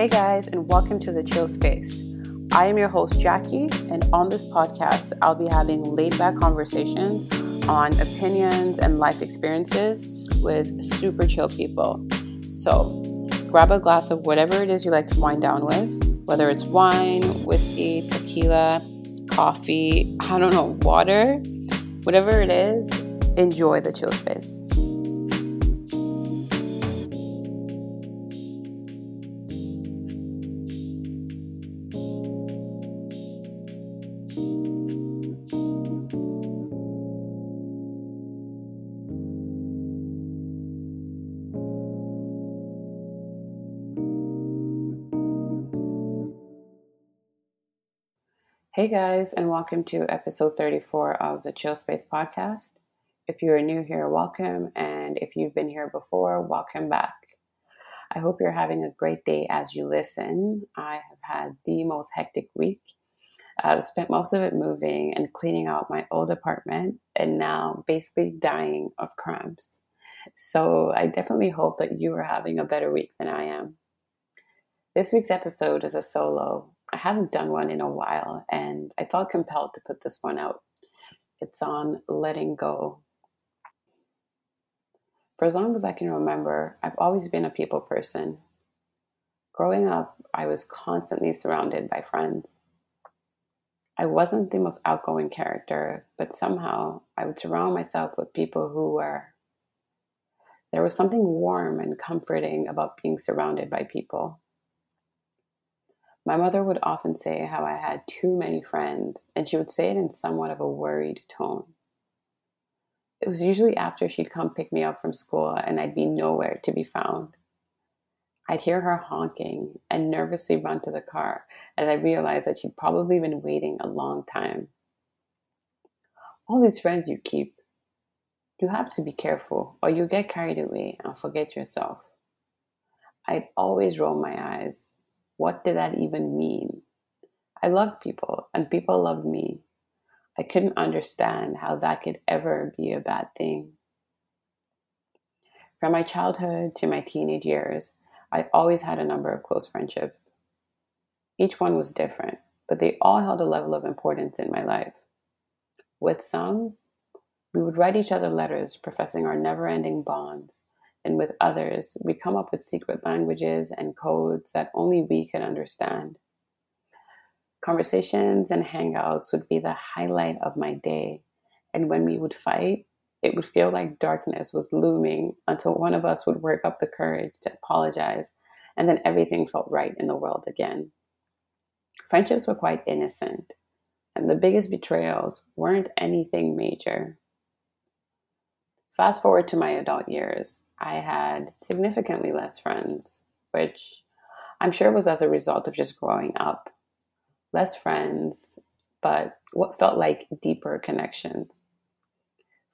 Hey guys, and welcome to the Chill Space. I am your host, Jackie, and on this podcast, I'll be having laid back conversations on opinions and life experiences with super chill people. So, grab a glass of whatever it is you like to wind down with, whether it's wine, whiskey, tequila, coffee, I don't know, water, whatever it is, enjoy the chill space. Hey guys, and welcome to episode 34 of the Chill Space podcast. If you're new here, welcome. And if you've been here before, welcome back. I hope you're having a great day as you listen. I have had the most hectic week. I've spent most of it moving and cleaning out my old apartment and now basically dying of cramps. So I definitely hope that you are having a better week than I am. This week's episode is a solo I haven't done one in a while, and I felt compelled to put this one out. It's on letting go. For as long as I can remember, I've always been a people person. Growing up, I was constantly surrounded by friends. I wasn't the most outgoing character, but somehow I would surround myself with people who were. There was something warm and comforting about being surrounded by people. My mother would often say how I had too many friends, and she would say it in somewhat of a worried tone. It was usually after she'd come pick me up from school and I'd be nowhere to be found. I'd hear her honking and nervously run to the car as I realized that she'd probably been waiting a long time. All these friends you keep, you have to be careful or you'll get carried away and forget yourself. I'd always roll my eyes what did that even mean? I loved people and people loved me. I couldn't understand how that could ever be a bad thing. From my childhood to my teenage years, I always had a number of close friendships. Each one was different, but they all held a level of importance in my life. With some, we would write each other letters professing our never ending bonds and with others, we come up with secret languages and codes that only we can understand. Conversations and hangouts would be the highlight of my day. And when we would fight, it would feel like darkness was looming until one of us would work up the courage to apologize, and then everything felt right in the world again. Friendships were quite innocent, and the biggest betrayals weren't anything major. Fast forward to my adult years, I had significantly less friends, which I'm sure was as a result of just growing up. Less friends, but what felt like deeper connections.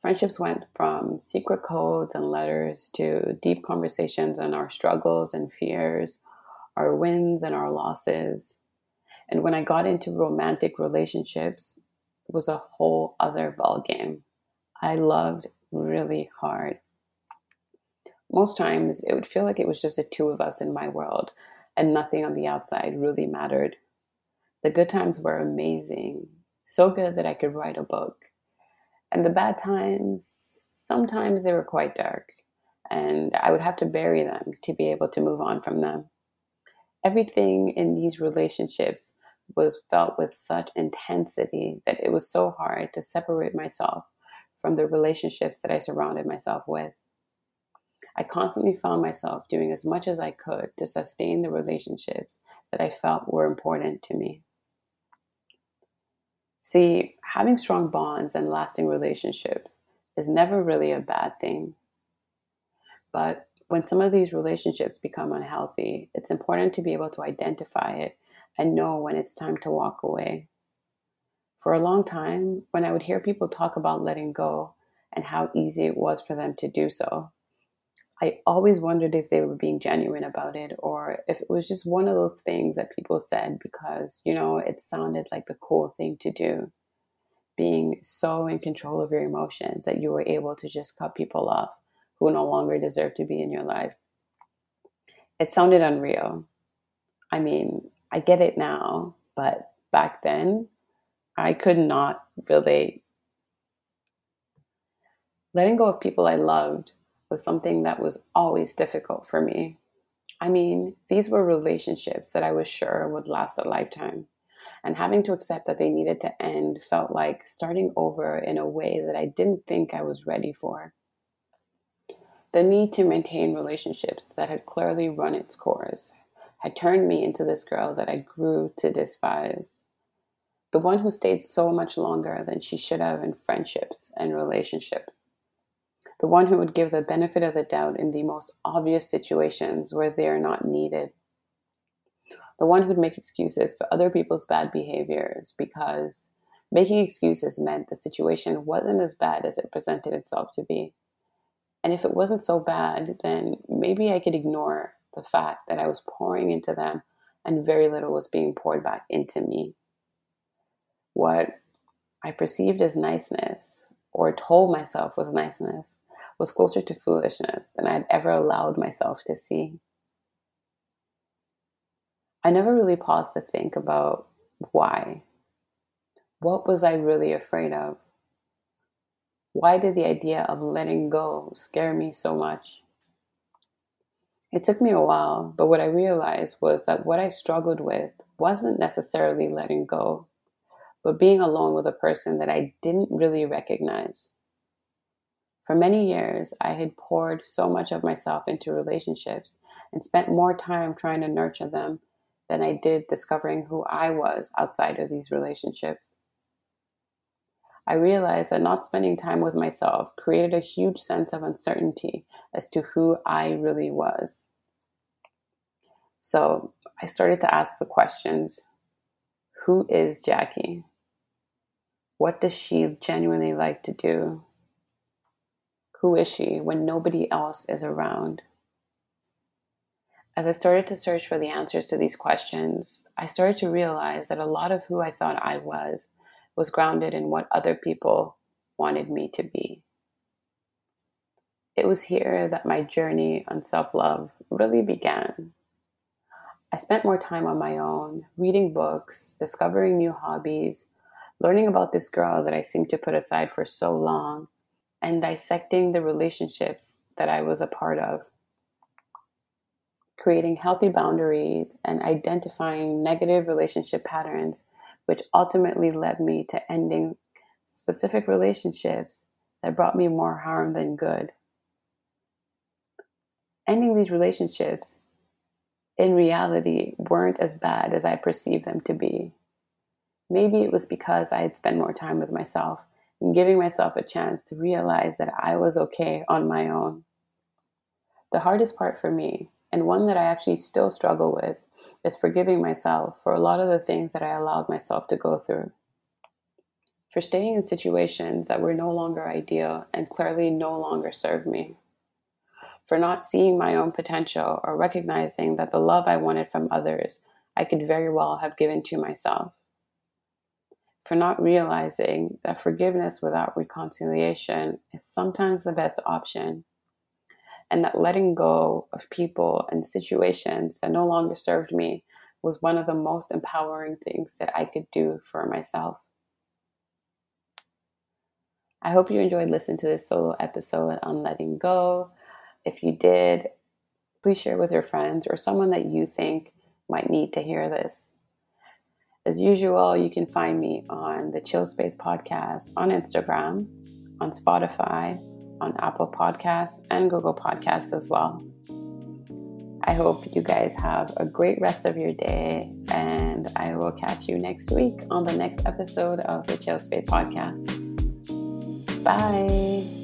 Friendships went from secret codes and letters to deep conversations on our struggles and fears, our wins and our losses. And when I got into romantic relationships, it was a whole other ballgame. I loved really hard most times it would feel like it was just the two of us in my world and nothing on the outside really mattered. The good times were amazing, so good that I could write a book. And the bad times, sometimes they were quite dark, and I would have to bury them to be able to move on from them. Everything in these relationships was felt with such intensity that it was so hard to separate myself from the relationships that I surrounded myself with. I constantly found myself doing as much as I could to sustain the relationships that I felt were important to me. See, having strong bonds and lasting relationships is never really a bad thing. But when some of these relationships become unhealthy, it's important to be able to identify it and know when it's time to walk away. For a long time, when I would hear people talk about letting go and how easy it was for them to do so, I always wondered if they were being genuine about it or if it was just one of those things that people said because, you know, it sounded like the cool thing to do. Being so in control of your emotions that you were able to just cut people off who no longer deserve to be in your life. It sounded unreal. I mean, I get it now, but back then, I could not relate. Letting go of people I loved was something that was always difficult for me. I mean, these were relationships that I was sure would last a lifetime. And having to accept that they needed to end felt like starting over in a way that I didn't think I was ready for. The need to maintain relationships that had clearly run its course had turned me into this girl that I grew to despise. The one who stayed so much longer than she should have in friendships and relationships the one who would give the benefit of the doubt in the most obvious situations where they are not needed, the one who'd make excuses for other people's bad behaviors because making excuses meant the situation wasn't as bad as it presented itself to be. And if it wasn't so bad, then maybe I could ignore the fact that I was pouring into them and very little was being poured back into me. What I perceived as niceness or told myself was niceness was closer to foolishness than I had ever allowed myself to see. I never really paused to think about why. What was I really afraid of? Why did the idea of letting go scare me so much? It took me a while, but what I realized was that what I struggled with wasn't necessarily letting go, but being alone with a person that I didn't really recognize. For many years, I had poured so much of myself into relationships and spent more time trying to nurture them than I did discovering who I was outside of these relationships. I realized that not spending time with myself created a huge sense of uncertainty as to who I really was. So I started to ask the questions Who is Jackie? What does she genuinely like to do? Who is she when nobody else is around? As I started to search for the answers to these questions, I started to realize that a lot of who I thought I was was grounded in what other people wanted me to be. It was here that my journey on self love really began. I spent more time on my own, reading books, discovering new hobbies, learning about this girl that I seemed to put aside for so long, and dissecting the relationships that I was a part of. Creating healthy boundaries and identifying negative relationship patterns, which ultimately led me to ending specific relationships that brought me more harm than good. Ending these relationships in reality weren't as bad as I perceived them to be. Maybe it was because I had spent more time with myself and giving myself a chance to realize that I was okay on my own. The hardest part for me, and one that I actually still struggle with, is forgiving myself for a lot of the things that I allowed myself to go through. For staying in situations that were no longer ideal and clearly no longer served me. For not seeing my own potential or recognizing that the love I wanted from others I could very well have given to myself for not realizing that forgiveness without reconciliation is sometimes the best option, and that letting go of people and situations that no longer served me was one of the most empowering things that I could do for myself. I hope you enjoyed listening to this solo episode on letting go. If you did, please share with your friends or someone that you think might need to hear this. As usual, you can find me on the Chill Space podcast on Instagram, on Spotify, on Apple Podcasts, and Google Podcasts as well. I hope you guys have a great rest of your day, and I will catch you next week on the next episode of the Chill Space podcast. Bye.